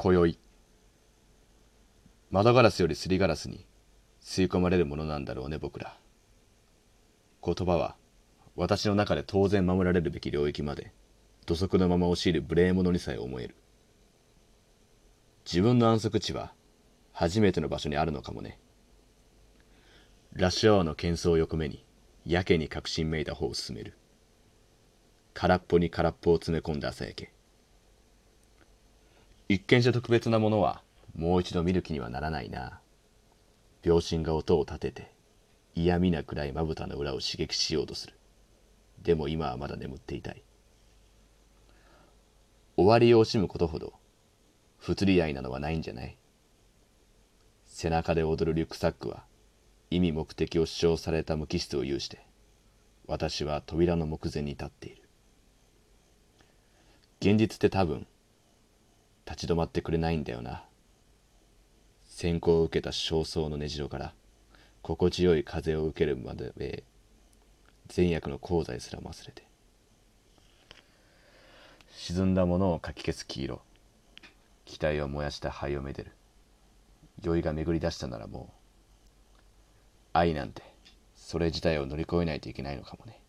今宵。窓ガラスよりすりガラスに吸い込まれるものなんだろうね僕ら。言葉は私の中で当然守られるべき領域まで土足のまま押し入る無礼者にさえ思える。自分の安息地は初めての場所にあるのかもね。ラッシュアワーの喧騒を横目にやけに確信めいた方を進める。空っぽに空っぽを詰め込んだ朝焼け。一見して特別なものはもう一度見る気にはならないな。秒針が音を立てて嫌味なくらいまぶたの裏を刺激しようとする。でも今はまだ眠っていたい。終わりを惜しむことほど不釣り合いなのはないんじゃない。背中で踊るリュックサックは意味目的を主張された無機質を有して私は扉の目前に立っている。現実って多分立ち止まってくれないんだよな。先行を受けた焦燥の根城から心地よい風を受けるまで善悪の功罪すら忘れて。沈んだものをかき消す黄色。期待を燃やした灰をめでる。酔いが巡り出したならもう愛なんてそれ自体を乗り越えないといけないのかもね。